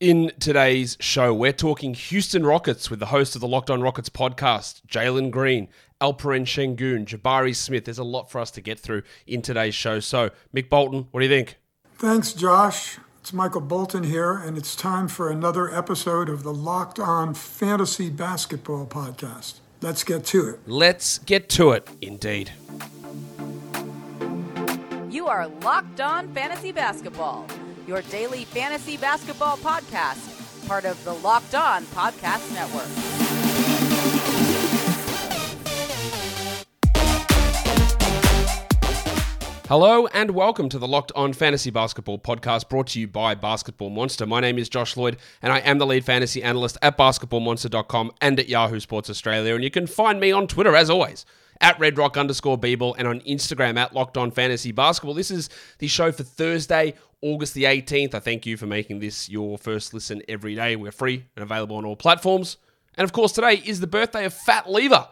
In today's show, we're talking Houston Rockets with the host of the Locked On Rockets podcast, Jalen Green, Alperen Sengun, Jabari Smith. There's a lot for us to get through in today's show. So, Mick Bolton, what do you think? Thanks, Josh. It's Michael Bolton here, and it's time for another episode of the Locked On Fantasy Basketball Podcast. Let's get to it. Let's get to it, indeed. You are Locked On Fantasy Basketball, your daily fantasy basketball podcast, part of the Locked On Podcast Network. Hello and welcome to the Locked On Fantasy Basketball podcast brought to you by Basketball Monster. My name is Josh Lloyd and I am the lead fantasy analyst at basketballmonster.com and at Yahoo Sports Australia. And you can find me on Twitter as always at redrock underscore bball and on Instagram at Locked On Fantasy Basketball. This is the show for Thursday, August the 18th. I thank you for making this your first listen every day. We're free and available on all platforms. And of course, today is the birthday of Fat Lever.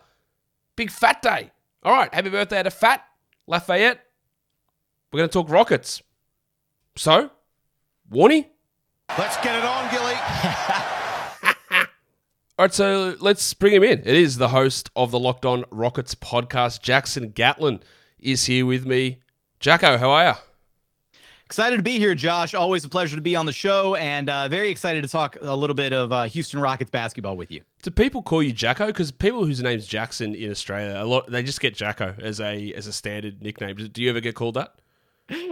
Big Fat Day. All right, happy birthday to Fat Lafayette. We're going to talk Rockets. So, Warnie? Let's get it on, Gilly. All right, so let's bring him in. It is the host of the Locked On Rockets podcast, Jackson Gatlin, is here with me. Jacko, how are you? Excited to be here, Josh. Always a pleasure to be on the show, and uh, very excited to talk a little bit of uh, Houston Rockets basketball with you. Do people call you Jacko? Because people whose name's Jackson in Australia, a lot they just get Jacko as a as a standard nickname. Do you ever get called that?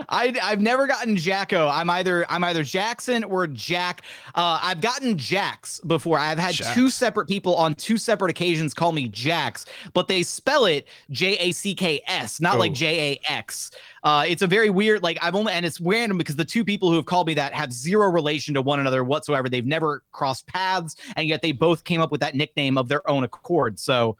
I, I've never gotten Jacko. I'm either I'm either Jackson or Jack. Uh, I've gotten Jax before. I've had Jax. two separate people on two separate occasions call me Jax, but they spell it J A C K S, not Oh. like J A X. Uh, it's a very weird. Like I've only and it's random because the two people who have called me that have zero relation to one another whatsoever. They've never crossed paths, and yet they both came up with that nickname of their own accord. So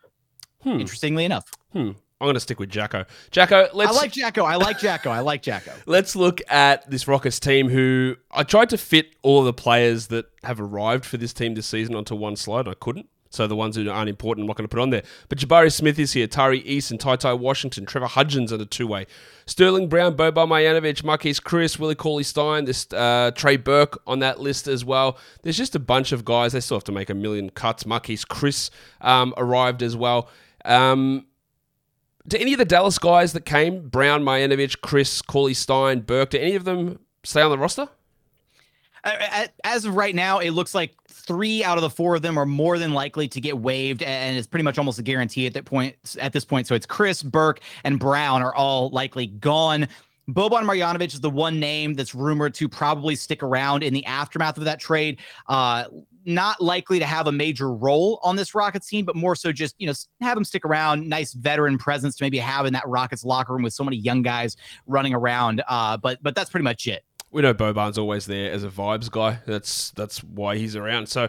Hmm. interestingly enough, Hmm. I'm going to stick with Jacko. Jacko, let's I like Jacko. I like Jacko. I like Jacko. Let's look at this Rockets team who I tried to fit all of the players that have arrived for this team this season onto one slide. I couldn't. So the ones who aren't important, I'm not going to put on there. But Jabari Smith is here, Tari Eason, Ty Ty Washington, Trevor Hudgins on the two way, Sterling Brown, Boban Marjanovic, Marquese Chriss, Willie Cauley Stein, this uh, Trey Burke on that list as well. There's just a bunch of guys. They still have to make a million cuts. Marquese Chriss um, arrived as well. Um, do any of the Dallas guys that came, Brown, Marjanovic, Chriss, Cauley Stein, Burke, do any of them stay on the roster? As of right now, it looks like three out of the four of them are more than likely to get waived, and it's pretty much almost a guarantee at that point. At this point, so it's Chriss, Burke, and Brown are all likely gone. Boban Marjanovic is the one name that's rumored to probably stick around in the aftermath of that trade. Uh, not likely to have a major role on this Rockets team, but more so just you know have him stick around. Nice veteran presence to maybe have in that Rockets locker room with so many young guys running around. Uh, but but that's pretty much it. We know Boban's always there as a vibes guy. That's that's why he's around. So,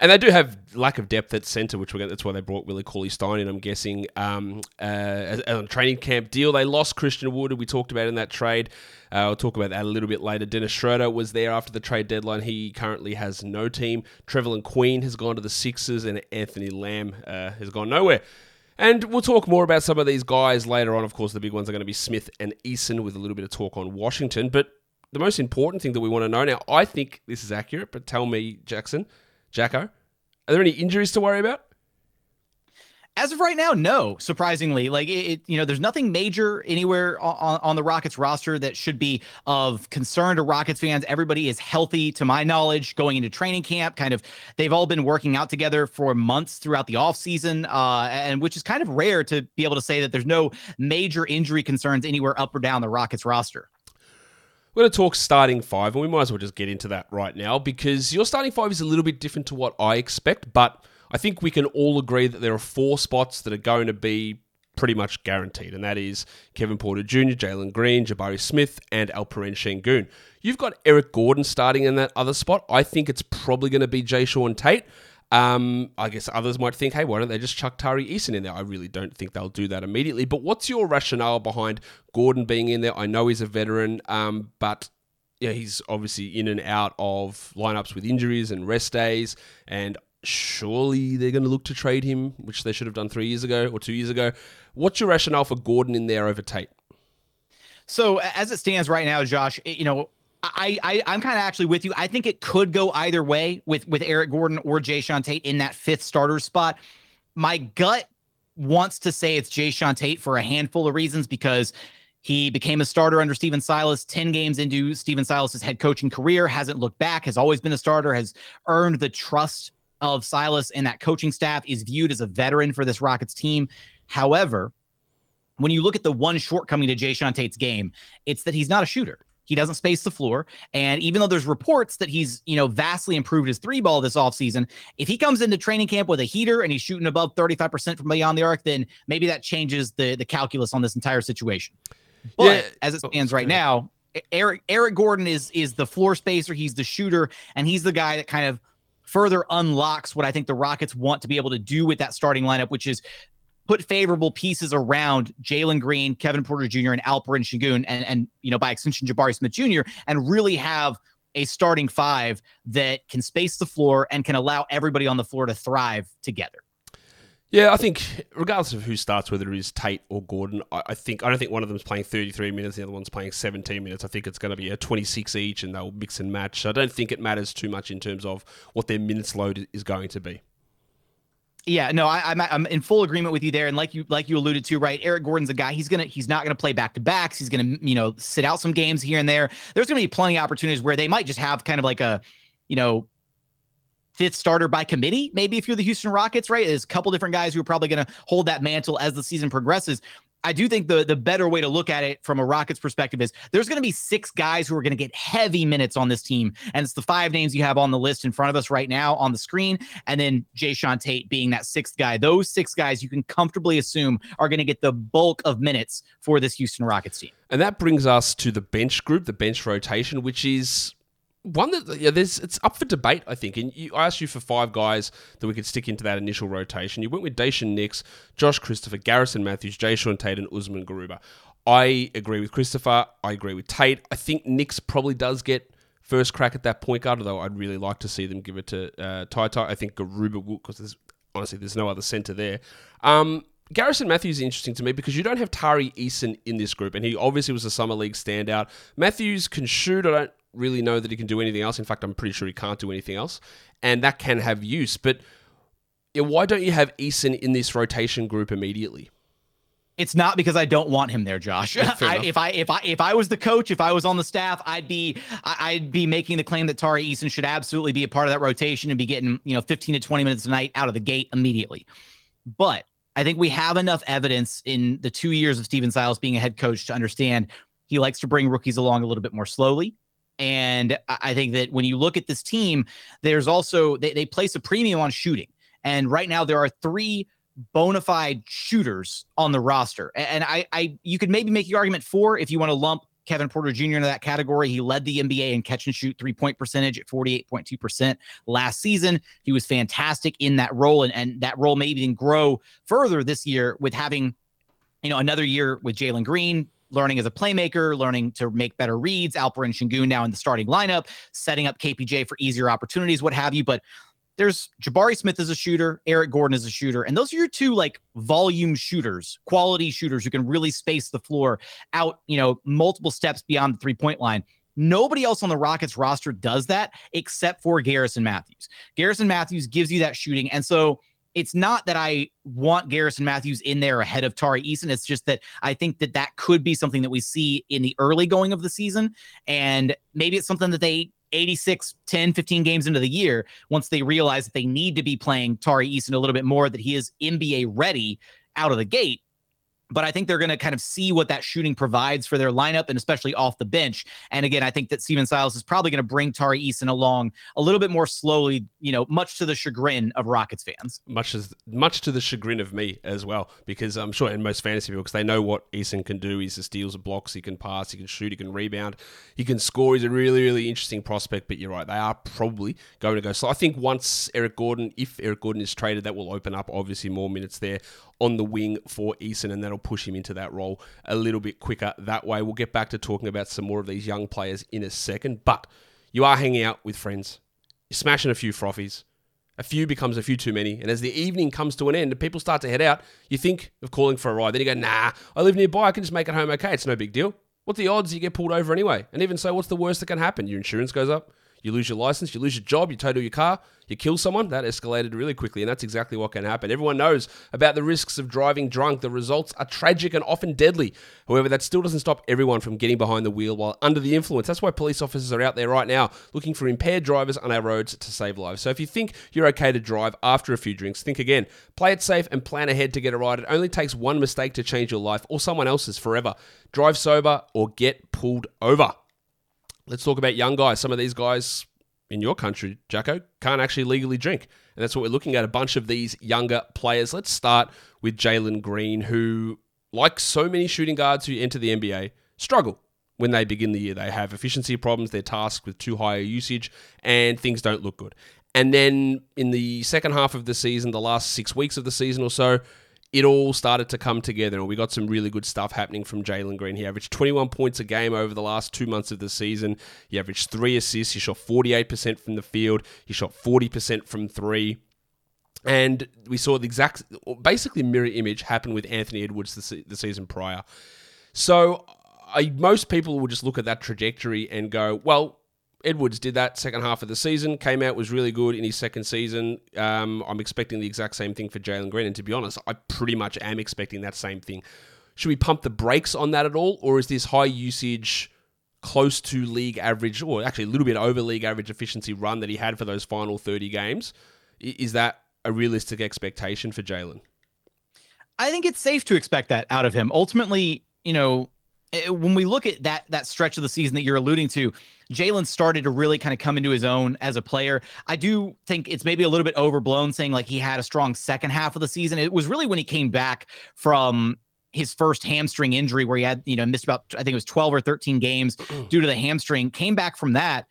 and they do have lack of depth at center, which we're that's why they brought Willie Cauley Stein in. I'm guessing um, uh, as- as training camp deal. They lost Christian Wood, who we talked about in that trade. Uh, I'll talk about that a little bit later. Dennis Schroeder was there after the trade deadline. He currently has no team. Trevelin Queen has gone to the Sixers, and Anthony Lamb uh, has gone nowhere. And we'll talk more about some of these guys later on. Of course, the big ones are going to be Smith and Eason with a little bit of talk on Washington. But the most important thing that we want to know now, I think this is accurate, but tell me, Jackson, Jacko, are there any injuries to worry about? As of right now, no. Surprisingly, like it, it you know, there's nothing major anywhere on, on the Rockets roster that should be of concern to Rockets fans. Everybody is healthy, to my knowledge, going into training camp. Kind of, they've all been working out together for months throughout the offseason, uh, and which is kind of rare to be able to say that there's no major injury concerns anywhere up or down the Rockets roster. We're going to talk starting five, and we might as well just get into that right now because your starting five is a little bit different to what I expect, but I think we can all agree that there are four spots that are going to be pretty much guaranteed, and that is Kevin Porter Jr., Jalen Green, Jabari Smith, and Alperen Sengun. You've got Eric Gordon starting in that other spot. I think it's probably going to be Jae'Sean Tate. Um, I guess others might think, hey, why don't they just chuck Tari Eason in there? I really don't think they'll do that immediately. But what's your rationale behind Gordon being in there? I know he's a veteran, um, but yeah, he's obviously in and out of lineups with injuries and rest days, and surely they're going to look to trade him, which they should have done three years ago or two years ago. What's your rationale for Gordon in there over Tate? So as it stands right now, Josh, you know, I, I I'm kind of actually with you. I think it could go either way with with Eric Gordon or Jae'Sean Tate in that fifth starter spot. My gut wants to say it's Jae'Sean Tate for a handful of reasons because he became a starter under Stephen Silas 10 games into Stephen Silas's head coaching career, hasn't looked back, has always been a starter, has earned the trust of Silas and that coaching staff, is viewed as a veteran for this Rockets team. However, when you look at the one shortcoming to Jae'Sean Tate's game, it's that he's not a shooter. He doesn't space the floor. And even though there's reports that he's, you know, vastly improved his three ball this offseason, if he comes into training camp with a heater and he's shooting above 35% from beyond the arc, then maybe that changes the the calculus on this entire situation. But yeah. as it oh, stands right now, Eric Eric Gordon is is the floor spacer, he's the shooter, and he's the guy that kind of further unlocks what I think the Rockets want to be able to do with that starting lineup, which is put favorable pieces around Jalen Green, Kevin Porter Jr., and Alperen Sengun, and and you know by extension Jabari Smith Jr. and really have a starting five that can space the floor and can allow everybody on the floor to thrive together. Yeah, I think regardless of who starts, whether it is Tate or Gordon, I, I think I don't think one of them is playing 33 minutes, the other one's playing 17 minutes. I think it's going to be a 26 each, and they'll mix and match. So I don't think it matters too much in terms of what their minutes load is going to be. Yeah, no, I, am I'm, I'm in full agreement with you there, and like you like you alluded to, right? Eric Gordon's a guy. He's gonna he's not gonna play back to backs. He's gonna you know sit out some games here and there. There's gonna be plenty of opportunities where they might just have kind of like a you know fifth starter by committee. Maybe if you're the Houston Rockets, right? There's a couple different guys who are probably to hold that mantle as the season progresses. I do think the the better way to look at it from a Rockets perspective is there's going to be six guys who are going to get heavy minutes on this team, and it's the five names you have on the list in front of us right now on the screen, and then Jae'Sean Tate being that sixth guy. Those six guys you can comfortably assume are going to get the bulk of minutes for this Houston Rockets team. And that brings us to the bench group, the bench rotation, which is one that yeah, there's it's up for debate, I think. And you, I asked you for five guys that we could stick into that initial rotation. You went with Daishen Nix, Josh Christopher, Garrison Matthews, Jae'Sean Tate, and Usman Garuba. I agree with Christopher. I agree with Tate. I think Nix probably does get first crack at that point guard, although I'd really like to see them give it to uh, Ty Ty. I think Garuba will, because there's honestly there's no other center there. Um, Garrison Matthews is interesting to me because you don't have Tari Eason in this group, and he obviously was a summer league standout. Matthews can shoot. I don't really know that he can do anything else. In fact, I'm pretty sure he can't do anything else, and that can have use. But yeah, why don't you have Eason in this rotation group immediately? It's not because I don't want him there, Josh. I, if I if I if I was the coach, if I was on the staff, I'd be I'd be making the claim that Tari Eason should absolutely be a part of that rotation and be getting you know 15 to 20 minutes a night out of the gate immediately. But I think we have enough evidence in the two years of Stephen Silas being a head coach to understand he likes to bring rookies along a little bit more slowly. And I think that when you look at this team, there's also they, they place a premium on shooting. And right now there are three bona fide shooters on the roster. And I, I you could maybe make the argument for if you want to lump Kevin Porter Jr. into that category. He led the NBA in catch and shoot three point percentage at 48.2% last season. He was fantastic in that role, and, and that role may even grow further this year with having, you know, another year with Jalen Green, learning as a playmaker, learning to make better reads. Alperen Sengun now in the starting lineup, setting up KPJ for easier opportunities, what have you. But there's Jabari Smith as a shooter, Eric Gordon as a shooter, and those are your two like volume shooters, quality shooters who can really space the floor out, you know, multiple steps beyond the three point line. Nobody else on the Rockets roster does that except for Garrison Matthews. Garrison Matthews gives you that shooting. And so it's not that I want Garrison Matthews in there ahead of Tari Eason. It's just that I think that that could be something that we see in the early going of the season. And maybe it's something that they 86, 10, 15 games into the year, once they realize that they need to be playing Tari Eason a little bit more, that he is NBA ready out of the gate, but I think they're going to kind of see what that shooting provides for their lineup and especially off the bench. And again, I think that Stephen Silas is probably going to bring Tari Eason along a little bit more slowly, you know, much to the chagrin of Rockets fans. Much as much to the chagrin of me as well, because I'm sure in most fantasy people, because they know what Eason can do. He's the steals blocks, he can pass, he can shoot, he can rebound, he can score. He's a really, really interesting prospect, but you're right, they are probably going to go. So I think once Eric Gordon, if Eric Gordon is traded, that will open up obviously more minutes there on the wing for Eason, and that'll push him into that role a little bit quicker that way. We'll get back to talking about some more of these young players in a second, but you are hanging out with friends. You're smashing a few frothies. A few becomes a few too many. And as the evening comes to an end and people start to head out, you think of calling for a ride. Then you go, nah, I live nearby. I can just make it home okay. It's no big deal. What the odds you get pulled over anyway? And even so, what's the worst that can happen? Your insurance goes up, you lose your license, you lose your job, you total your car, you kill someone. That escalated really quickly, and that's exactly what can happen. Everyone knows about the risks of driving drunk. The results are tragic and often deadly. However, that still doesn't stop everyone from getting behind the wheel while under the influence. That's why police officers are out there right now looking for impaired drivers on our roads to save lives. So if you think you're okay to drive after a few drinks, think again. Play it safe and plan ahead to get it right. It only takes one mistake to change your life or someone else's forever. Drive sober or get pulled over. Let's talk about young guys. Some of these guys in your country, Jacko, can't actually legally drink. And that's what we're looking at a bunch of these younger players. Let's start with Jalen Green, who, like so many shooting guards who enter the NBA, struggle when they begin the year. They have efficiency problems, they're tasked with too high a usage, and things don't look good. And then in the second half of the season, the last six weeks of the season or so, it all started to come together, and we got some really good stuff happening from Jalen Green. He averaged 21 points a game over the last two months of the season. He averaged three assists. He shot 48% from the field. He shot 40% from three. And we saw the exact, basically mirror image happen with Anthony Edwards the, the season prior. So I, most people will just look at that trajectory and go, well, Edwards did that second half of the season, came out, was really good in his second season. Um, I'm expecting the exact same thing for Jalen Green. And to be honest, I pretty much am expecting that same thing. Should we pump the brakes on that at all? Or is this high usage, close to league average, or actually a little bit over league average efficiency run that he had for those final 30 games? Is that a realistic expectation for Jalen? I think it's safe to expect that out of him. Ultimately, you know, Eh, eh, when we look at that that stretch of the season that you're alluding to, Jalen started to really kind of come into his own as a player. I do think it's maybe a little bit overblown saying like he had a strong second half of the season. It was really when he came back from his first hamstring injury where he had, you know, missed about I think it was 12 or 13 games mm. due to the hamstring, came back from that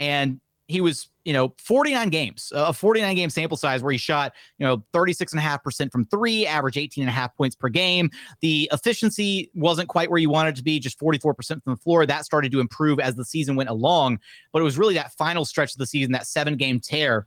and he was, you know, 49 games, a 49 game sample size where he shot, you know, 36.5% from three, average 18 and a half points per game. The efficiency wasn't quite where you wanted to be, just 44% from the floor. That started to improve as the season went along. But it was really that final stretch of the season, that seven game tear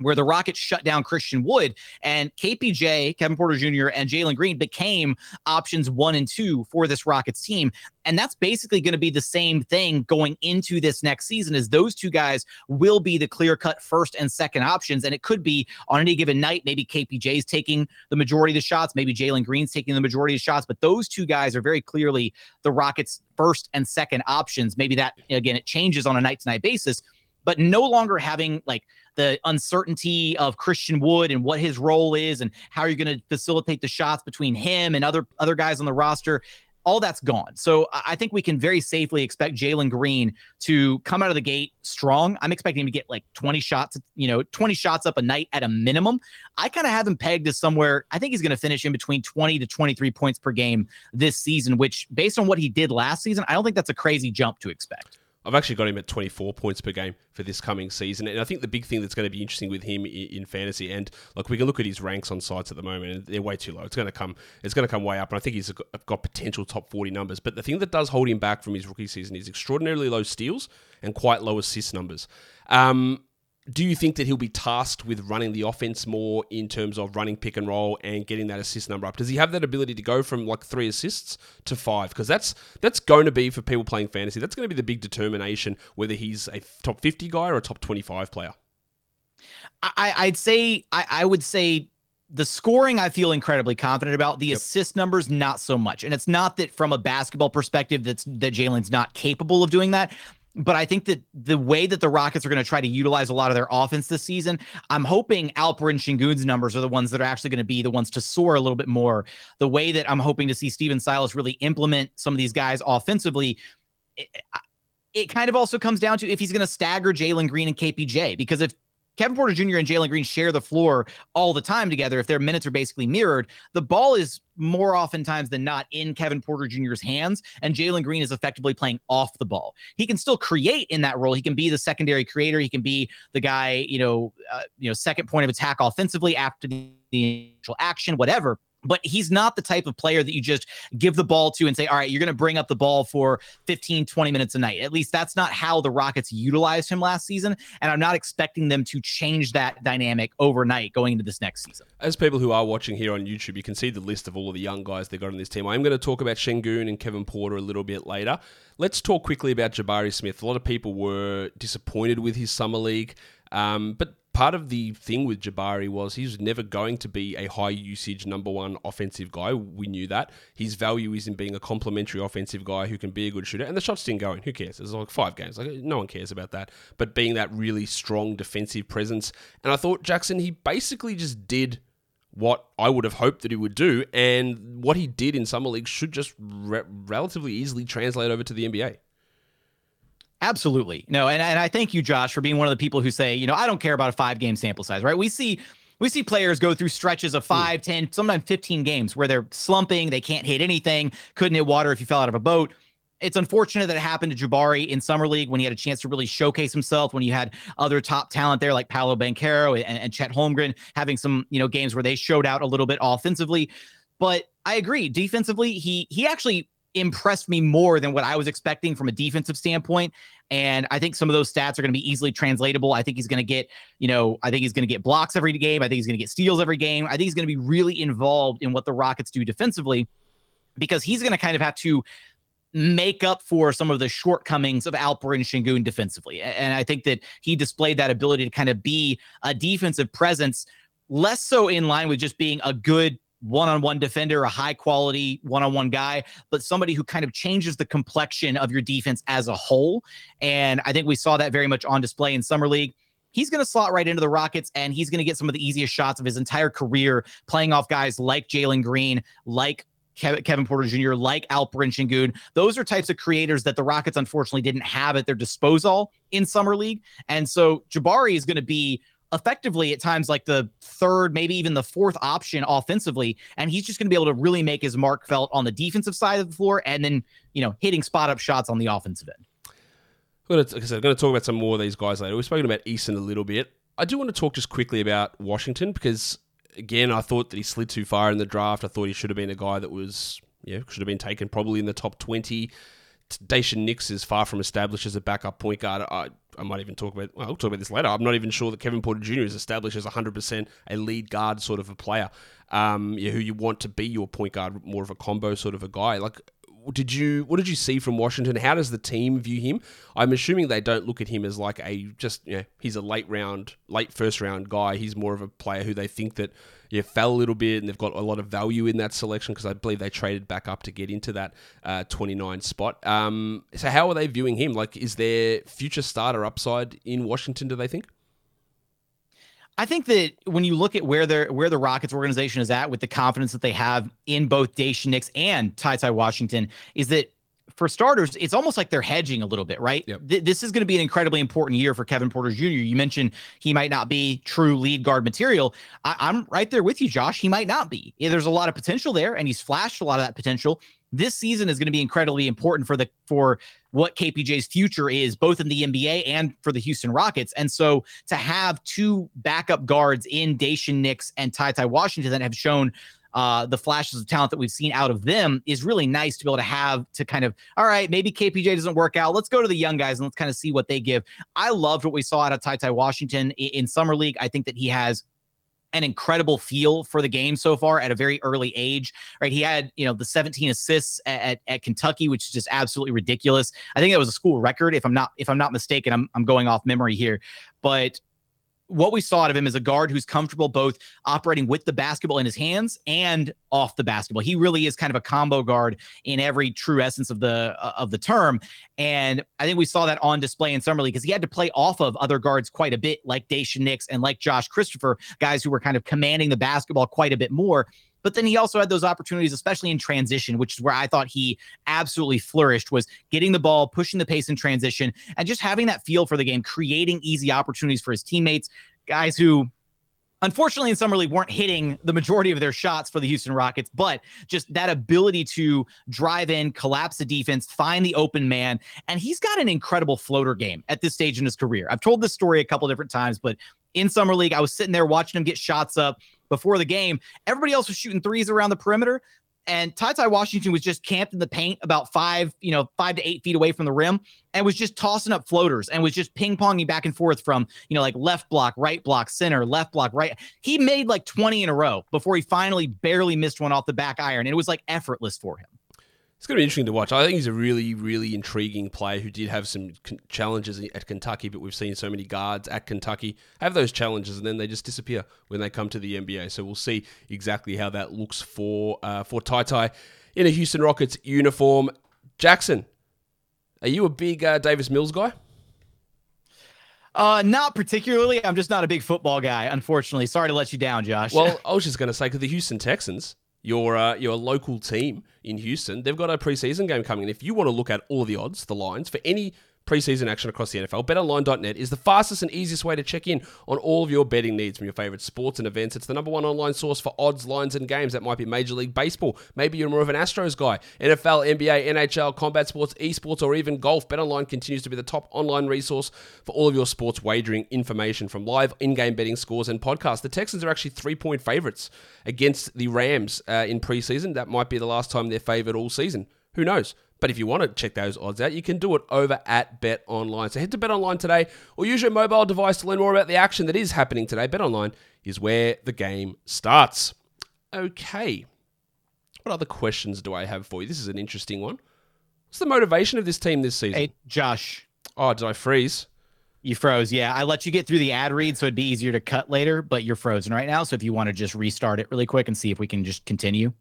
where the Rockets shut down Christian Wood and KPJ, Kevin Porter Jr., and Jalen Green became options one and two for this Rockets team. And that's basically going to be the same thing going into this next season as those two guys will be the clear cut first and second options. And it could be on any given night, maybe KPJ is taking the majority of the shots, maybe Jalen Green's taking the majority of the shots, but those two guys are very clearly the Rockets' first and second options. Maybe that, again, it changes on a night to night basis but no longer having like the uncertainty of Christian Wood and what his role is and how you're going to facilitate the shots between him and other other guys on the roster. All that's gone. So I think we can very safely expect Jalen Green to come out of the gate strong. I'm expecting him to get like 20 shots, you know, 20 shots up a night at a minimum. I kind of have him pegged as somewhere. I think he's going to finish in between 20 to 23 points per game this season, which based on what he did last season, I don't think that's a crazy jump to expect. I've actually got him at 24 points per game for this coming season. And I think the big thing that's going to be interesting with him in fantasy, and like we can look at his ranks on sites at the moment, and they're way too low. It's going to come, it's going to come way up, and I think he's got potential top 40 numbers. But the thing that does hold him back from his rookie season is extraordinarily low steals and quite low assist numbers. Um, do you think that he'll be tasked with running the offense more in terms of running pick and roll and getting that assist number up? Does he have that ability to go from like three assists to five? Because that's that's going to be for people playing fantasy. That's going to be the big determination whether he's a top fifty guy or a top twenty five player. I, would say I, I would say the scoring I feel incredibly confident about. The yep. assist numbers, not so much. And it's not that from a basketball perspective that's that Jalen's not capable of doing that. But I think that the way that the Rockets are going to try to utilize a lot of their offense this season, I'm hoping Alperen Sengun's numbers are the ones that are actually going to be the ones to soar a little bit more. The way that I'm hoping to see Stephen Silas really implement some of these guys offensively. It, it kind of also comes down to if he's going to stagger Jalen Green and KPJ, because if Kevin Porter Jr. and Jalen Green share the floor all the time together. If their minutes are basically mirrored, the ball is more oftentimes than not in Kevin Porter Jr.'s hands, and Jalen Green is effectively playing off the ball. He can still create in that role. He can be the secondary creator. He can be the guy, you know, uh, you know, second point of attack offensively after the initial action, whatever but he's not the type of player that you just give the ball to and say, all right, you're going to bring up the ball for 15, 20 minutes a night. At least that's not how the Rockets utilized him last season. And I'm not expecting them to change that dynamic overnight going into this next season. As people who are watching here on YouTube, you can see the list of all of the young guys they got on this team. I'm going to talk about Sengun and Kevin Porter a little bit later. Let's talk quickly about Jabari Smith. A lot of people were disappointed with his summer league, um, but part of the thing with Jabari was he was never going to be a high usage number one offensive guy. We knew that. His value is in being a complementary offensive guy who can be a good shooter. And the shots didn't go in. Who cares? There's like five games. Like no one cares about that. But being that really strong defensive presence. And I thought Jackson, he basically just did what I would have hoped that he would do. And what he did in Summer League should just re- relatively easily translate over to the NBA. Absolutely. No, and, and I thank you, Josh, for being one of the people who say, you know, I don't care about a five game sample size, right? We see we see players go through stretches of hmm. five, 10, sometimes 15 games where they're slumping, they can't hit anything, couldn't hit water if you fell out of a boat. It's unfortunate that it happened to Jabari in summer league when he had a chance to really showcase himself. When you had other top talent there like Paolo Banchero and, and Chet Holmgren having some you know games where they showed out a little bit offensively. But I agree, defensively, he he actually impressed me more than what I was expecting from a defensive standpoint. And I think some of those stats are going to be easily translatable. I think he's going to get, you know, I think he's going to get blocks every game. I think he's going to get steals every game. I think he's going to be really involved in what the Rockets do defensively because he's going to kind of have to make up for some of the shortcomings of Alperen Sengun defensively. And I think that he displayed that ability to kind of be a defensive presence, less so in line with just being a good one-on-one defender, a high quality one-on-one guy, but somebody who kind of changes the complexion of your defense as a whole. And I think we saw that very much on display in summer league. He's going to slot right into the Rockets and he's going to get some of the easiest shots of his entire career playing off guys like Jalen Green, like Kevin Porter Jr., like Alperen Sengun. Those are types of creators that the Rockets unfortunately didn't have at their disposal in summer league. And so Jabari is going to be effectively at times like the third, maybe even the fourth option offensively. And he's just going to be able to really make his mark felt on the defensive side of the floor and then, you know, hitting spot up shots on the offensive end. I'm going to, like I said, I'm going to talk about some more of these guys later. We've spoken about Eason a little bit. I do want to talk just quickly about Washington because, again, I thought that he slid too far in the draft. I thought he should have been a guy that was, yeah, should have been taken probably in the top 20. Daishen Nix is far from established as a backup point guard. I, I might even talk about. Well, I'll talk about this later. I'm not even sure that Kevin Porter Jr. is established as 100% a lead guard sort of a player, um, yeah, who you want to be your point guard, more of a combo sort of a guy. Like, did you what did you see from Washington? How does the team view him? I'm assuming they don't look at him as like a just you know he's a late round, late first round guy. He's more of a player who they think that yeah, fell a little bit, and they've got a lot of value in that selection because I believe they traded back up to get into that uh, 29 spot. Um, so how are they viewing him? Like, is there future starter upside in Washington? Do they think? I think that when you look at where they where the Rockets organization is at with the confidence that they have in both Daishen Nix and Ty Ty Washington, is that for starters, it's almost like they're hedging a little bit, right? Yep. Th- this is going to be an incredibly important year for Kevin Porter Jr. You mentioned he might not be true lead guard material. I- am right there with you, Josh. He might not be. Yeah, there's a lot of potential there, and he's flashed a lot of that potential. This season is going to be incredibly important for the for what KPJ's future is, both in the NBA and for the Houston Rockets. And so to have two backup guards in Daishen Nix and Ty Ty Washington that have shown uh, the flashes of talent that we've seen out of them is really nice to be able to have to kind of, all right, maybe KPJ doesn't work out. Let's go to the young guys and let's kind of see what they give. I loved what we saw out of Ty Ty Washington in, in Summer League. I think that he has an incredible feel for the game so far at a very early age. Right, he had you know the 17 assists at, at, at, Kentucky, which is just absolutely ridiculous. I think that was a school record, if I'm not if I'm not mistaken. I'm I'm going off memory here, but what we saw out of him is a guard who's comfortable both operating with the basketball in his hands and off the basketball. He really is kind of a combo guard in every true essence of the uh, of the term. And I think we saw that on display in summer league because he had to play off of other guards quite a bit, like Daishen Nix and like Josh Christopher, guys who were kind of commanding the basketball quite a bit more. But then he also had those opportunities, especially in transition, which is where I thought he absolutely flourished, was getting the ball, pushing the pace in transition, and just having that feel for the game, creating easy opportunities for his teammates, guys who unfortunately in summer league weren't hitting the majority of their shots for the Houston Rockets, but just that ability to drive in, collapse the defense, find the open man, and he's got an incredible floater game at this stage in his career. I've told this story a couple different times, but in summer league, I was sitting there watching him get shots up before the game, everybody else was shooting threes around the perimeter and Ty Ty Washington was just camped in the paint about five, you know, five to eight feet away from the rim and was just tossing up floaters and was just ping ponging back and forth from, you know, like left block, right block, center, left block, right. He made like 20 in a row before he finally barely missed one off the back iron. And it was like effortless for him. It's going to be interesting to watch. I think he's a really, really intriguing player who did have some challenges at Kentucky, but we've seen so many guards at Kentucky have those challenges and then they just disappear when they come to the NBA. So we'll see exactly how that looks for uh, for Ty Ty in a Houston Rockets uniform. Jackson, are you a big uh, Davis Mills guy? Uh, not particularly. I'm just not a big football guy, unfortunately. Sorry to let you down, Josh. Well, I was just going to say, because the Houston Texans your uh, your local team in Houston, they've got a preseason game coming. And if you want to look at all the odds, the lines for any preseason action across the NFL, betonline.net is the fastest and easiest way to check in on all of your betting needs from your favorite sports and events. It's the number one online source for odds, lines, and games. That might be Major League Baseball. Maybe you're more of an Astros guy. NFL, NBA, NHL, combat sports, esports, or even golf. BetOnline continues to be the top online resource for all of your sports wagering information from live in-game betting scores and podcasts. The Texans are actually three-point favorites against the Rams uh, in preseason. That might be the last time they're favored all season. Who knows? But if you want to check those odds out, you can do it over at Bet Online. So head to Bet Online today or use your mobile device to learn more about the action that is happening today. Bet Online is where the game starts. Okay. What other questions do I have for you? This is an interesting one. What's the motivation of this team this season? Hey, Josh. Oh, did I freeze? You froze. Yeah. I let you get through the ad read so it'd be easier to cut later, but you're frozen right now. So if you want to just restart it really quick and see if we can just continue.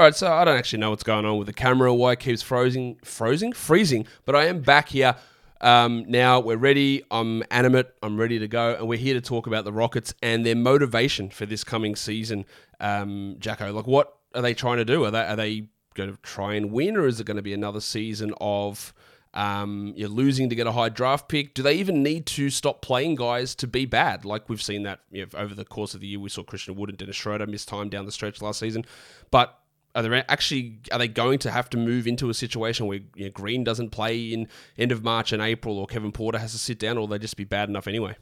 All right, so I don't actually know what's going on with the camera, why it keeps frozen, frozen, freezing. But I am back here um, now. We're ready. I'm animate. I'm ready to go, and we're here to talk about the Rockets and their motivation for this coming season. Um, Jacko, like, what are they trying to do? Are they are they going to try and win, or is it going to be another season of um, you're losing to get a high draft pick. Do they even need to stop playing guys to be bad? Like we've seen that you know, over the course of the year. We saw Christian Wood and Dennis Schroeder miss time down the stretch last season. But are they actually are they going to have to move into a situation where you know, Green doesn't play in end of March and April, or Kevin Porter has to sit down, or they just be bad enough anyway?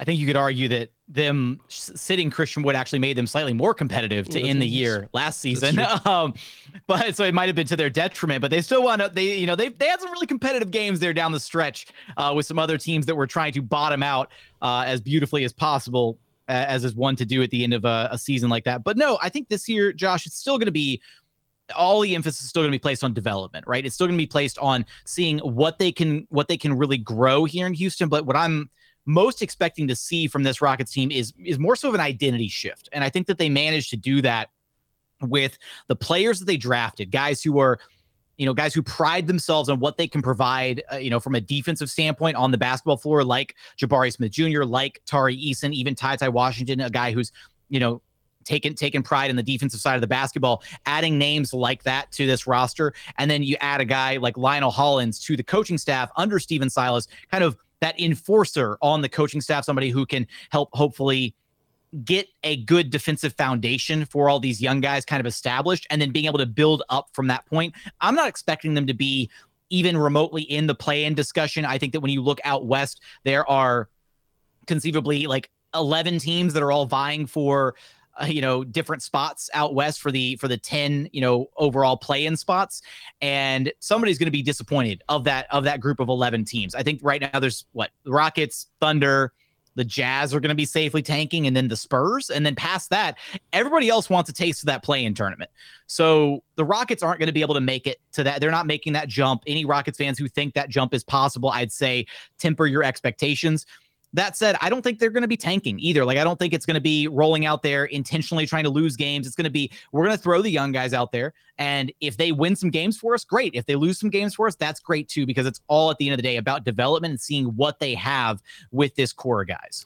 I think you could argue that them sitting Christian Wood actually made them slightly more competitive to end the year last season. Um, but so it might have been to their detriment, but they still wound up, they, you know, they, they had some really competitive games there down the stretch uh, with some other teams that were trying to bottom out uh, as beautifully as possible as is one to do at the end of a, a season like that. But no, I think this year, Josh, it's still going to be all the emphasis is still going to be placed on development, right? It's still going to be placed on seeing what they can what they can really grow here in Houston. But what I'm most expecting to see from this Rockets team is is more so of an identity shift, and I think that they managed to do that with the players that they drafted, guys who are you know, guys who pride themselves on what they can provide, uh, you know, from a defensive standpoint on the basketball floor, like Jabari Smith Jr., like Tari Eason, even Ty Ty Washington, a guy who's, you know, taken taken pride in the defensive side of the basketball, adding names like that to this roster, and then you add a guy like Lionel Hollins to the coaching staff under Stephen Silas, kind of that enforcer on the coaching staff, somebody who can help hopefully get a good defensive foundation for all these young guys kind of established and then being able to build up from that point. I'm not expecting them to be even remotely in the play in discussion. I think that when you look out west, there are conceivably like 11 teams that are all vying for uh, you know different spots out west for the for the 10 you know overall play in spots and somebody's going to be disappointed of that of that group of 11 teams i think right now there's what rockets thunder the Jazz are going to be safely tanking, and then the Spurs. And then past that, everybody else wants a taste of that play in tournament. So the Rockets aren't going to be able to make it to that. They're not making that jump. Any Rockets fans who think that jump is possible, I'd say temper your expectations. That said, I don't think they're going to be tanking either. Like, I don't think it's going to be rolling out there intentionally trying to lose games. It's going to be, we're going to throw the young guys out there. And if they win some games for us, great. If they lose some games for us, that's great too, because it's all at the end of the day about development and seeing what they have with this core of guys.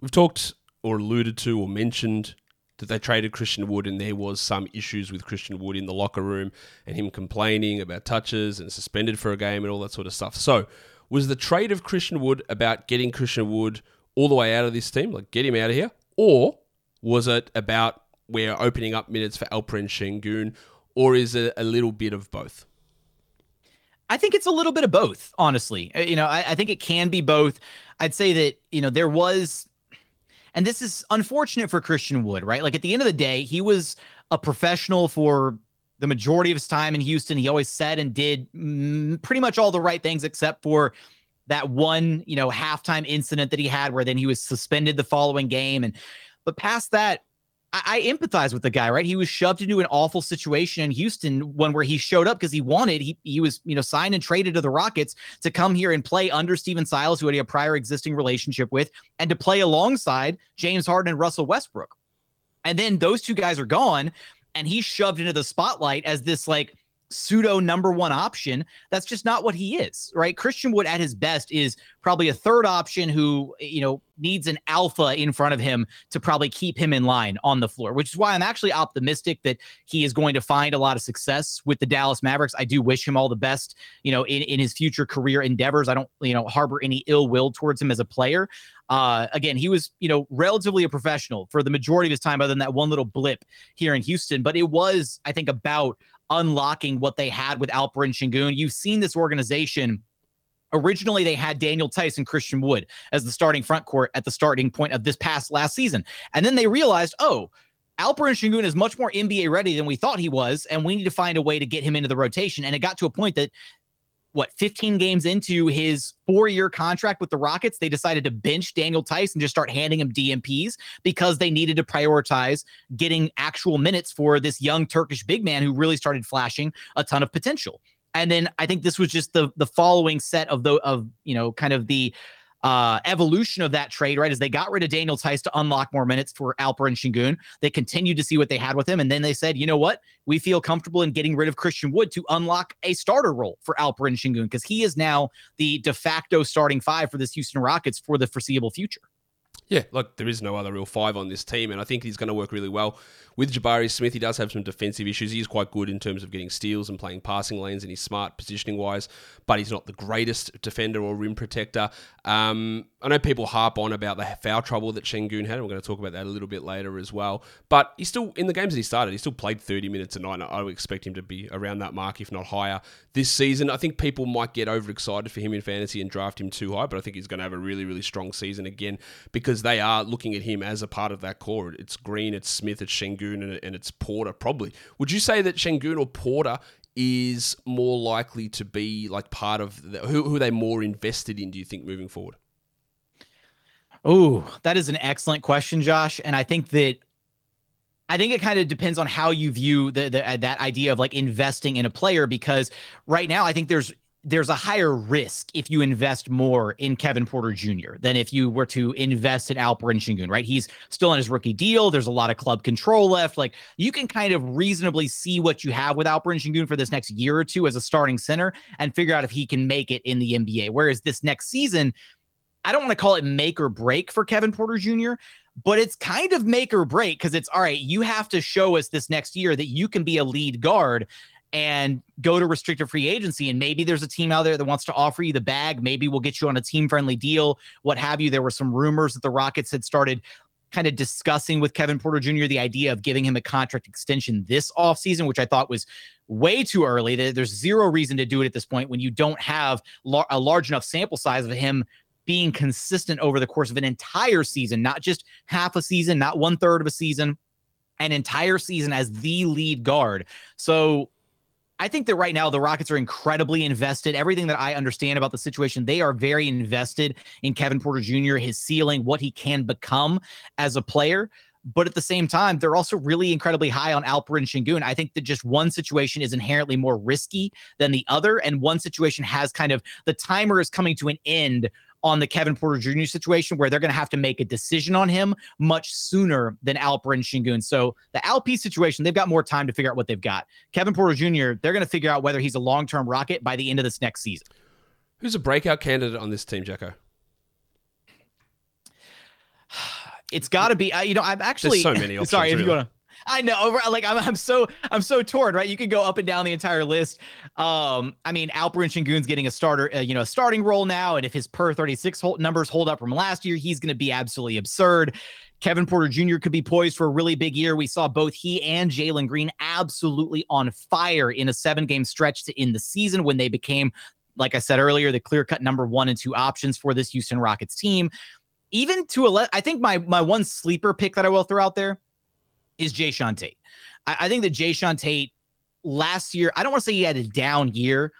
We've talked or alluded to or mentioned that they traded Christian Wood and there was some issues with Christian Wood in the locker room and him complaining about touches and suspended for a game and all that sort of stuff. So, was the trade of Christian Wood about getting Christian Wood all the way out of this team, like get him out of here? Or was it about we're opening up minutes for Alperen Sengun? Or is it a little bit of both? I think it's a little bit of both, honestly. Uh, you know, I, I think it can be both. I'd say that, you know, there was And this is unfortunate for Christian Wood, right? Like at the end of the day, he was a professional for the majority of his time in Houston. He always said and did pretty much all the right things except for that one, you know, halftime incident that he had where then he was suspended the following game. And but past that, I, I empathize with the guy, right? He was shoved into an awful situation in Houston, one where he showed up because he wanted. He he was, you know, signed and traded to the Rockets to come here and play under Stephen Silas, who had a prior existing relationship with, and to play alongside James Harden and Russell Westbrook. And then those two guys are gone, and he's shoved into the spotlight as this like pseudo number one option. That's just not what he is, right? Christian Wood at his best is probably a third option who, you know, needs an alpha in front of him to probably keep him in line on the floor, which is why I'm actually optimistic that he is going to find a lot of success with the Dallas Mavericks. I do wish him all the best, you know, in, in his future career endeavors. I don't, you know, harbor any ill will towards him as a player. Uh, again, he was, you know, relatively a professional for the majority of his time, other than that one little blip here in Houston. But it was, I think, about unlocking what they had with Alperen Sengun. You've seen this organization. Originally, they had Daniel and Christian Wood as the starting front court at the starting point of this past last season. And then they realized, oh, Alperen Sengun is much more NBA ready than we thought he was, and we need to find a way to get him into the rotation. And it got to a point that what 15 games into his four-year contract with the Rockets, they decided to bench Daniel Theis and just start handing him DNPs because they needed to prioritize getting actual minutes for this young Turkish big man who really started flashing a ton of potential. And then I think this was just the the following set of the of you know kind of the uh, evolution of that trade, right? As they got rid of Daniel Theis to unlock more minutes for Alperen Sengun, they continued to see what they had with him. And then they said, you know what? We feel comfortable in getting rid of Christian Wood to unlock a starter role for Alperen Sengun because he is now the de facto starting five for this Houston Rockets for the foreseeable future. Yeah, like there is no other real five on this team, and I think he's going to work really well with Jabari Smith. He does have some defensive issues. He's quite good in terms of getting steals and playing passing lanes, and he's smart positioning wise, but he's not the greatest defender or rim protector. Um, I know people harp on about the foul trouble that Sengun had. And we're going to talk about that a little bit later as well. But he's still in the games that he started. He still played 30 minutes a night. I would expect him to be around that mark, if not higher, this season. I think people might get overexcited for him in fantasy and draft him too high, but I think he's going to have a really, really strong season again because they are looking at him as a part of that core. It's Green, it's Smith, it's Sengun, and, it's Porter. Probably. Would you say that Sengun or Porter is more likely to be like part of the, who, who are they more invested in? Do you think moving forward? Oh, that is an excellent question, Josh. And I think that I think it kind of depends on how you view the, the uh, that idea of like investing in a player because right now I think there's there's a higher risk if you invest more in Kevin Porter Jr. than if you were to invest in Alperen Sengun, right? He's still on his rookie deal. There's a lot of club control left. Like you can kind of reasonably see what you have with Alperen Sengun for this next year or two as a starting center and figure out if he can make it in the NBA. Whereas this next season, I don't want to call it make or break for Kevin Porter Jr., but it's kind of make or break because it's all right, you have to show us this next year that you can be a lead guard and go to restricted free agency. And maybe there's a team out there that wants to offer you the bag. Maybe we'll get you on a team friendly deal, what have you. There were some rumors that the Rockets had started kind of discussing with Kevin Porter Jr. the idea of giving him a contract extension this offseason, which I thought was way too early. There's zero reason to do it at this point when you don't have a large enough sample size of him being consistent over the course of an entire season, not just half a season, not one third of a season, an entire season as the lead guard. So I think that right now the Rockets are incredibly invested. Everything that I understand about the situation, they are very invested in Kevin Porter Jr., his ceiling, what he can become as a player. But at the same time, they're also really incredibly high on Alperen Sengun. I think that just one situation is inherently more risky than the other. And one situation has kind of the timer is coming to an end on the Kevin Porter Jr. situation where they're going to have to make a decision on him much sooner than Alperen Sengun. So the LP situation, they've got more time to figure out what they've got. Kevin Porter Jr., they're going to figure out whether he's a long term rocket by the end of this next season. Who's a breakout candidate on this team, Jacko? It's got to be, uh, you know, I'm actually There's so many. Options, sorry, really. if you want to. I know, like I'm, I'm so I'm so torn, right? You can go up and down the entire list. Um, I mean, Alperen Sengun's getting a starter, uh, you know, a starting role now, and if his per 36 hold, numbers hold up from last year, he's going to be absolutely absurd. Kevin Porter Jr. could be poised for a really big year. We saw both he and Jalen Green absolutely on fire in a seven game stretch to end the season when they became, like I said earlier, the clear cut number one and two options for this Houston Rockets team. even to a I think my my one sleeper pick that I will throw out there is Jae'Sean Tate. I, I think that Jae'Sean Tate last year, I don't want to say he had a down year,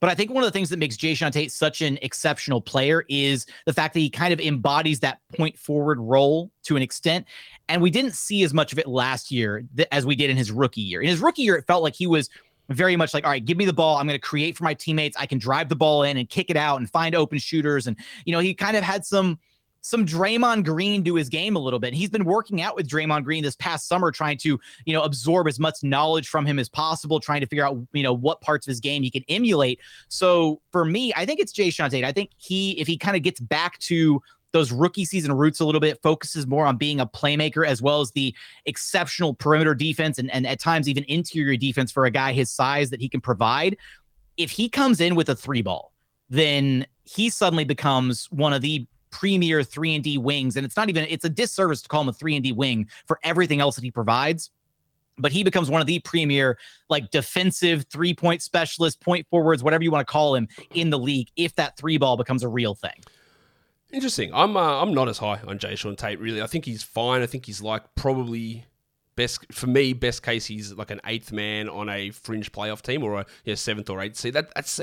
but I think one of the things that makes Jae'Sean Tate such an exceptional player is the fact that he kind of embodies that point forward role to an extent. And we didn't see as much of it last year th- as we did in his rookie year. In his rookie year, it felt like he was very much like, all right, give me the ball. I'm going to create for my teammates. I can drive the ball in and kick it out and find open shooters. And, you know, he kind of had some some Draymond Green to his game a little bit. He's been working out with Draymond Green this past summer, trying to, you know, absorb as much knowledge from him as possible, trying to figure out, you know, what parts of his game he can emulate. So for me, I think it's Jae'Sean Tate. I think he, if he kind of gets back to those rookie season roots a little bit, focuses more on being a playmaker as well as the exceptional perimeter defense and, and at times even interior defense for a guy his size that he can provide. If he comes in with a three ball, then he suddenly becomes one of the premier 3 and D wings and it's not even it's a disservice to call him a 3 and D wing for everything else that he provides but he becomes one of the premier like defensive three point specialist point forwards whatever you want to call him in the league if that three ball becomes a real thing Interesting. I'm uh, I'm not as high on Jae'Sean Tate really. I think he's fine. I think he's like probably best for me. Best case, he's like an eighth man on a fringe playoff team or a seventh or eighth seed. That, that's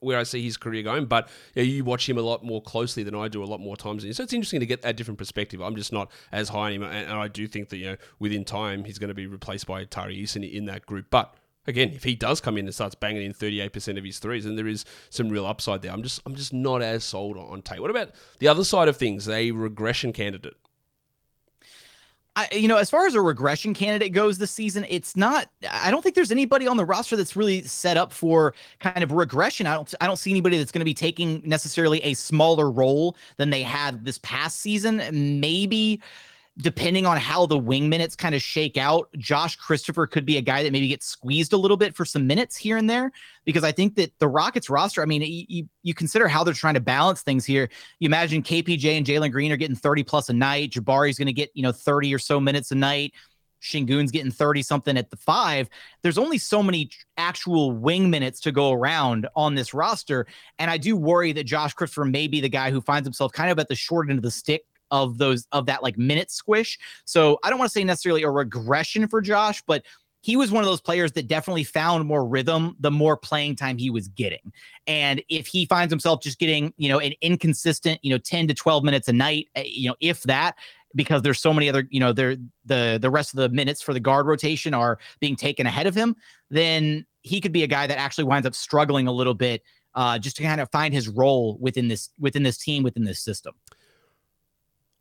where I see his career going. But you watch him a lot more closely than I do a lot more times. So it's interesting to get a different perspective. I'm just not as high on him, and, and I do think that you know within time he's going to be replaced by Tari Eason in that group. But again, if he does come in and starts banging in 38% of his threes, then there is some real upside there. I'm just I'm just not as sold on Tate. What about the other side of things? A regression candidate. I, you know, as far as a regression candidate goes this season, it's not. I don't think there's anybody on the roster that's really set up for kind of regression. I don't. I don't see anybody that's going to be taking necessarily a smaller role than they had this past season. Maybe depending on how the wing minutes kind of shake out, Josh Christopher could be a guy that maybe gets squeezed a little bit for some minutes here and there. Because I think that the Rockets roster, I mean, you, you consider how they're trying to balance things here. You imagine KPJ and Jalen Green are getting 30 plus a night. Jabari's going to get, you know, 30 or so minutes a night. Sengun's getting 30 something at the five. There's only so many actual wing minutes to go around on this roster. And I do worry that Josh Christopher may be the guy who finds himself kind of at the short end of the stick of those of that like minute squish. So I don't want to say necessarily a regression for Josh, but he was one of those players that definitely found more rhythm the more playing time he was getting. And if he finds himself just getting, you know, an inconsistent, you know, 10 to 12 minutes a night, eh, you know, if that, because there's so many other, you know, there the the rest of the minutes for the guard rotation are being taken ahead of him, then he could be a guy that actually winds up struggling a little bit uh, just to kind of find his role within this within this team within this system.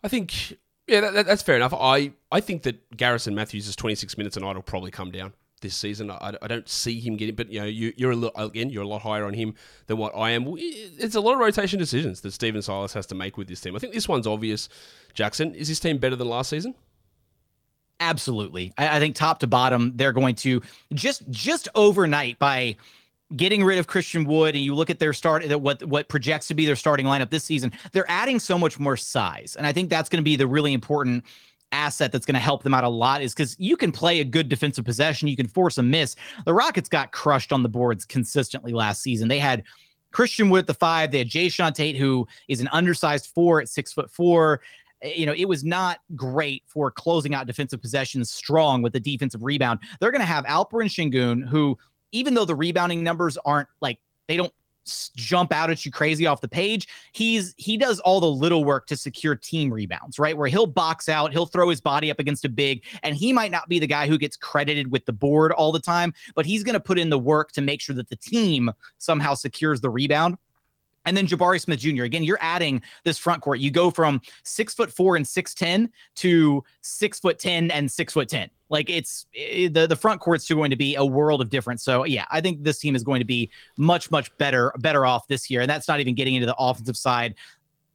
I think yeah, that, that's fair enough. I, I think that Garrison Mathews' 26 minutes a night will probably come down this season. I, I don't see him getting, but you know, you, you're a little, again, you're a lot higher on him than what I am. It's a lot of rotation decisions that Stephen Silas has to make with this team. I think this one's obvious. Jackson, is this team better than last season? Absolutely. I, I think top to bottom, they're going to just just overnight by getting rid of Christian Wood and you look at their start what what projects to be their starting lineup this season, they're adding so much more size. And I think that's going to be the really important asset that's going to help them out a lot is because you can play a good defensive possession, you can force a miss. The Rockets got crushed on the boards consistently last season. They had Christian Wood at the five, they had Jae'Sean Tate, who is an undersized four at six foot four. Eh, you know, it was not great for closing out defensive possessions strong with the defensive rebound. They're going to have Alperen Sengun, who even though the rebounding numbers aren't like they don't jump out at you crazy off the page he's he does all the little work to secure team rebounds right? Where he'll box out he'll throw his body up against a big and he might not be the guy who gets credited with the board all the time but he's going to put in the work to make sure that the team somehow secures the rebound and then Jabari Smith Jr. Again, you're adding this front court. You go from six foot four and six ten to six foot ten and six foot ten. Like it's it, the the front court's going to be a world of difference. So yeah, I think this team is going to be much much better better off this year. And that's not even getting into the offensive side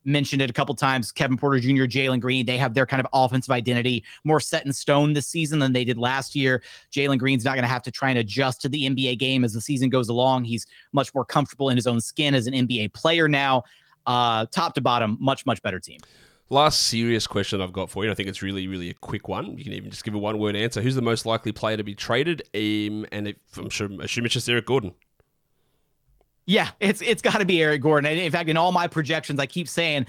mentioned it a couple times. Kevin Porter Jr., Jalen Green, they have their kind of offensive identity more set in stone this season than they did last year. Jalen Green's not going to have to try and adjust to the NBA game as the season goes along. He's much more comfortable in his own skin as an NBA player now. Uh, top to bottom, much, much better team. Last serious question I've got for you. I think it's really, really a quick one. You can even just give a one word answer. Who's the most likely player to be traded? Um, and if, I'm sure, assume it's just Eric Gordon. Yeah, it's it's got to be Eric Gordon. And in fact, in all my projections, I keep saying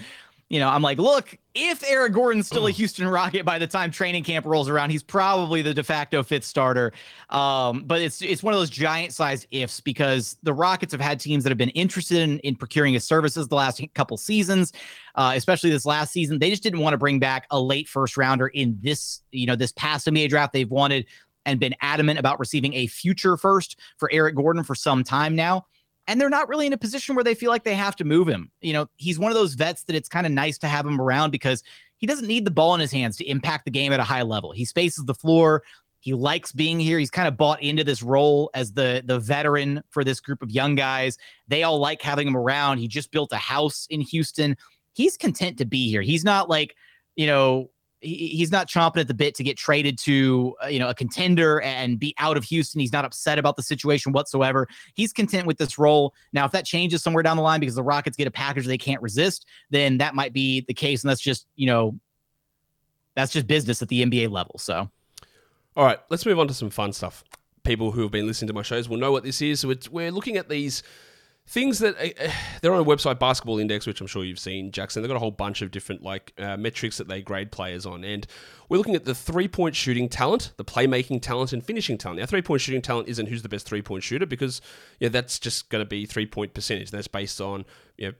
you know, I'm like, look, if Eric Gordon's still a Houston Rocket by the time training camp rolls around, he's probably the de facto fifth starter. Um, but it's it's one of those giant sized ifs because the Rockets have had teams that have been interested in, in procuring his services the last couple seasons, uh, especially this last season. They just didn't want to bring back a late first rounder in this, you know, this past NBA draft. They've wanted and been adamant about receiving a future first for Eric Gordon for some time now and they're not really in a position where they feel like they have to move him. You know, he's one of those vets that it's kind of nice to have him around because he doesn't need the ball in his hands to impact the game at a high level. He spaces the floor. He likes being here. He's kind of bought into this role as the the veteran for this group of young guys. They all like having him around. He just built a house in Houston. He's content to be here. He's not like, you know, he's not chomping at the bit to get traded to uh, you know a contender and be out of Houston. He's not upset about the situation whatsoever. He's content with this role. Now, if that changes somewhere down the line because the Rockets get a package they can't resist, then that might be the case, and that's just you know that's just business at the NBA level. So, all right, let's move on to some fun stuff. People who have been listening to my shows will know what this is. So we're looking at these things that uh, they're on a website basketball index which i'm sure you've seen jackson. They've got a whole bunch of different like uh, metrics that they grade players on. And we're looking at the three point shooting talent the playmaking talent and finishing talent. Now three point shooting talent isn't who's the best three point shooter because yeah that's just going to be three point percentage. That's based on you know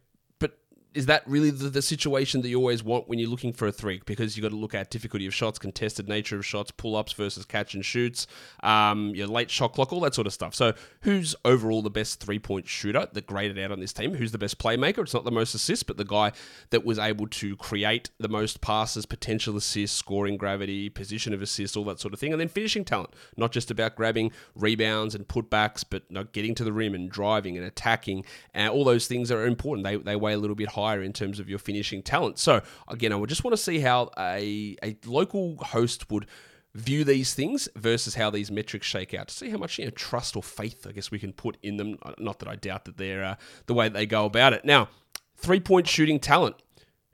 is that really the, the, situation that you always want when you're looking for a three? Because you've got to look at difficulty of shots, contested nature of shots, pull ups versus catch and shoots, um, your late shot clock, all that sort of stuff. So, who's overall the best three point shooter that graded out on this team? Who's the best playmaker? It's not the most assists, but the guy that was able to create the most passes, potential assists, scoring gravity, position of assists, all that sort of thing. And then finishing talent, not just about grabbing rebounds and putbacks, but not getting to the rim and driving and attacking. And all those things are important. They, they weigh a little bit higher higher in terms of your finishing talent. So again, I would just want to see how a, a local host would view these things versus how these metrics shake out to see how much you know, trust or faith I guess we can put in them. Not that I doubt that they're uh, the way they go about it. Now, three point shooting talent.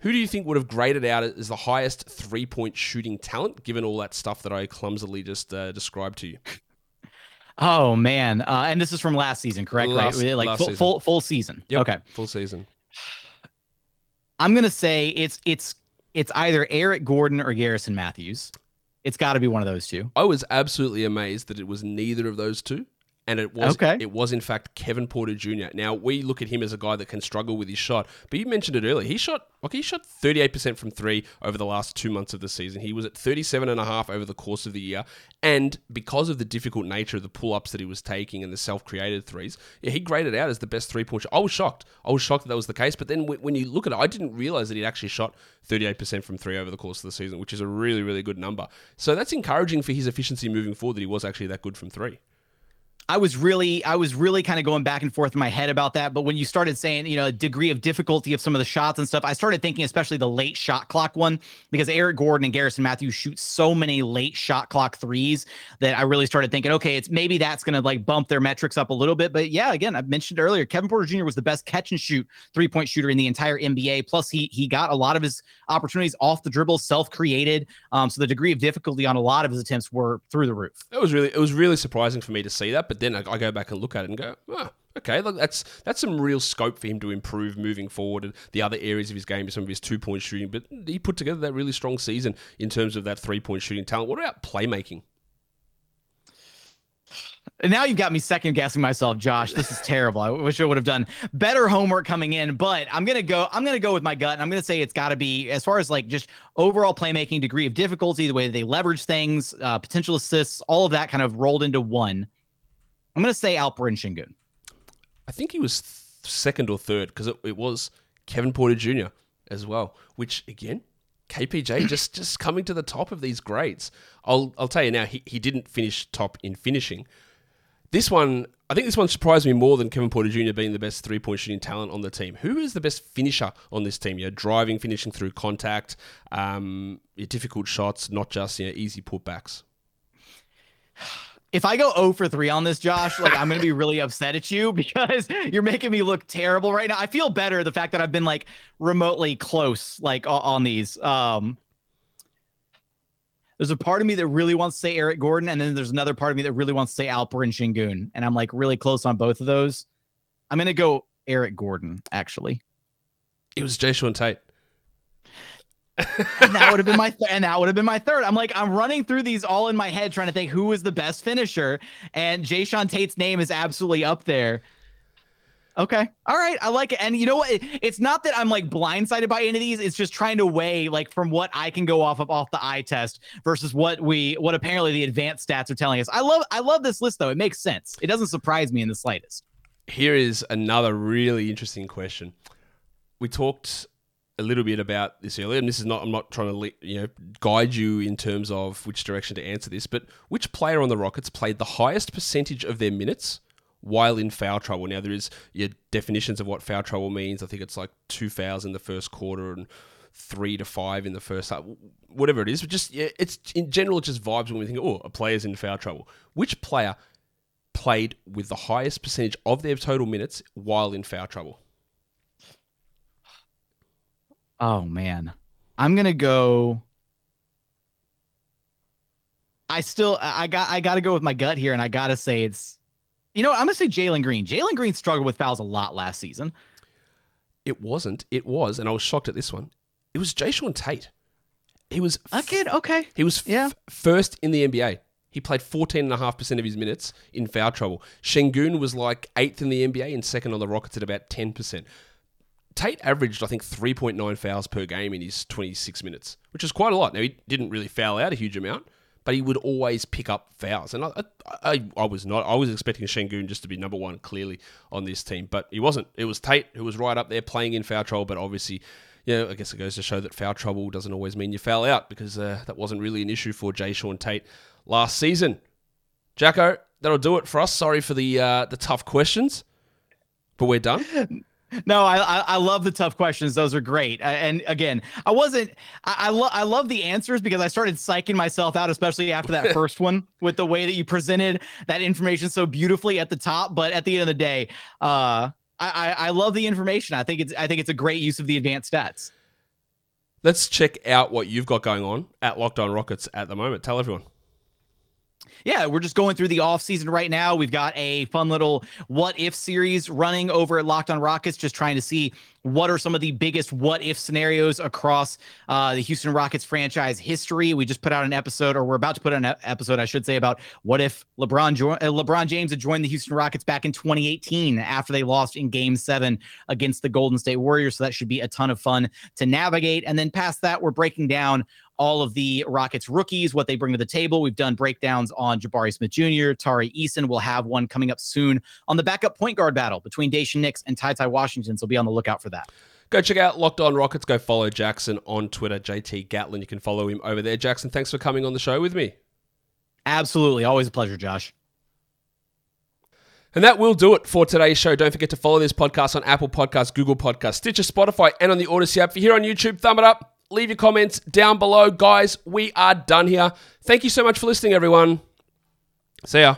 Who do you think would have graded out as the highest three point shooting talent, given all that stuff that I clumsily just uh, described to you? Oh man, uh, and this is from last season, correct? Last, right, like full, full, full season. Yep, okay, full season. I'm gonna say it's it's it's either Eric Gordon or Garrison Mathews. It's got to be one of those two. I was absolutely amazed that it was neither of those two and it was okay. it was in fact Kevin Porter Jr. Now we look at him as a guy that can struggle with his shot, but you mentioned it earlier. He shot like he shot 38% from 3 over the last 2 months of the season. He was at 37 and a half over the course of the year, and because of the difficult nature of the pull-ups that he was taking and the self-created threes, yeah, he graded out as the best three-point shot. I was shocked. I was shocked that that was the case, but then when you look at it, I didn't realize that he'd actually shot 38% from 3 over the course of the season, which is a really really good number. So that's encouraging for his efficiency moving forward that he was actually that good from 3. I was really, I was really kind of going back and forth in my head about that. But when you started saying, you know, degree of difficulty of some of the shots and stuff, I started thinking, especially the late shot clock one, because Eric Gordon and Garrison Mathews shoot so many late shot clock threes that I really started thinking, okay, it's maybe that's going to like bump their metrics up a little bit. But yeah, again, I mentioned earlier, Kevin Porter Jr. was the best catch and shoot three point shooter in the entire NBA. Plus, he he got a lot of his opportunities off the dribble, self created. Um, so the degree of difficulty on a lot of his attempts were through the roof. It was really, it was really surprising for me to see that. But then I, I go back and look at it and go, oh, okay, look, that's that's some real scope for him to improve moving forward. And the other areas of his game, some of his two point shooting, but he put together that really strong season in terms of that three point shooting talent. What about playmaking? And now you've got me second guessing myself, Josh. This is terrible. I wish I would have done better homework coming in, but I'm gonna go. I'm gonna go with my gut, and I'm gonna say it's got to be as far as like just overall playmaking degree of difficulty, the way they leverage things, uh, potential assists, all of that kind of rolled into one. I'm going to say Alperen Sengun. I think he was th- second or third because it, it was Kevin Porter Jr. as well, which again, KPJ just just coming to the top of these grades. I'll I'll tell you now, he, he didn't finish top in finishing. This one, I think this one surprised me more than Kevin Porter Jr. being the best three point shooting talent on the team. Who is the best finisher on this team? You know, driving, finishing through contact, um, difficult shots, not just you know easy putbacks if I go 0 for 3 on this, Josh, like I'm gonna be really upset at you because you're making me look terrible right now. I feel better the fact that I've been like remotely close, like on these. Um there's a part of me that really wants to say Eric Gordon, and then there's another part of me that really wants to say Alperen Sengun. and I'm like really close on both of those. I'm gonna go Eric Gordon, actually. It was Jae'Sean Tate. And that would have been my th- and that would have been my third. I'm like I'm running through these all in my head trying to think who is the best finisher, and Jae'Sean Tate's name is absolutely up there. Okay. All right. I like it. And you know what? It's not that I'm like blindsided by any of these. It's just trying to weigh like from what I can go off of off the eye test versus what we what apparently the advanced stats are telling us. I love I love this list though. It makes sense. It doesn't surprise me in the slightest. Here is another really interesting question. We talked a little bit about this earlier, and this is not I'm not trying to you know guide you in terms of which direction to answer this, but which player on the Rockets played the highest percentage of their minutes while in foul trouble. Now there is your definitions of what foul trouble means. I think it's like two fouls in the first quarter and three to five in the first half, whatever it is. But just yeah, it's in general it just vibes when we think, oh, a player's in foul trouble. Which player played with the highest percentage of their total minutes while in foul trouble? Oh man, I'm gonna go. I still I got I got to go with my gut here, and I gotta say it's you know, I'm gonna say Jalen Green. Jalen Green struggled with fouls a lot last season. It wasn't. It was, and I was shocked at this one. It was Jae'Sean Tate. He was okay. Okay. He was f- yeah. first in the NBA. He played 14.5% of his minutes in foul trouble. Sengun was like eighth in the NBA and second on the Rockets at about 10%. Tate averaged, I think, 3.9 fouls per game in his 26 minutes, which is quite a lot. Now, he didn't really foul out a huge amount, but he would always pick up fouls. And I, I, I was not. I was expecting Sengun just to be number one clearly on this team, but he wasn't. It was Tate who was right up there playing in foul trouble, but obviously. Yeah, I guess it goes to show that foul trouble doesn't always mean you foul out because uh, that wasn't really an issue for Jae'Sean Tate last season. Jacko, that'll do it for us. Sorry for the uh, the tough questions, but we're done. No, I, I, I love the tough questions. Those are great. And again, I wasn't. I I, lo- I love the answers because I started psyching myself out, especially after that first one with the way that you presented that information so beautifully at the top. But at the end of the day, uh, I, I love the information. I think it's I think it's a great use of the advanced stats. Let's check out what you've got going on at Locked On Rockets at the moment. Tell everyone yeah, we're just going through the off season right now. We've got a fun little what if series running over at Locked On Rockets, just trying to see what are some of the biggest what if scenarios across uh, the Houston Rockets franchise history. We just put out an episode, or we're about to put out an episode, I should say, about what if LeBron jo- uh, LeBron James had joined the Houston Rockets back in 2018 after they lost in Game Seven against the Golden State Warriors. So that should be a ton of fun to navigate. And then past that, we're breaking down all of the Rockets rookies, what they bring to the table. We've done breakdowns on Jabari Smith Jr., Tari Eason. We'll have one coming up soon on the backup point guard battle between Daishen Nix and Ty Ty Washington. So be on the lookout for that. Go check out Locked On Rockets. Go follow Jackson on Twitter, JT Gatlin. You can follow him over there. Jackson, thanks for coming on the show with me. Absolutely. Always a pleasure, Josh. And that will do it for today's show. Don't forget to follow this podcast on Apple Podcasts, Google Podcasts, Stitcher, Spotify, and on the Odyssey app. If you're here on YouTube, thumb it up leave your comments down below. Guys, we are done here. Thank you so much for listening, everyone. See ya.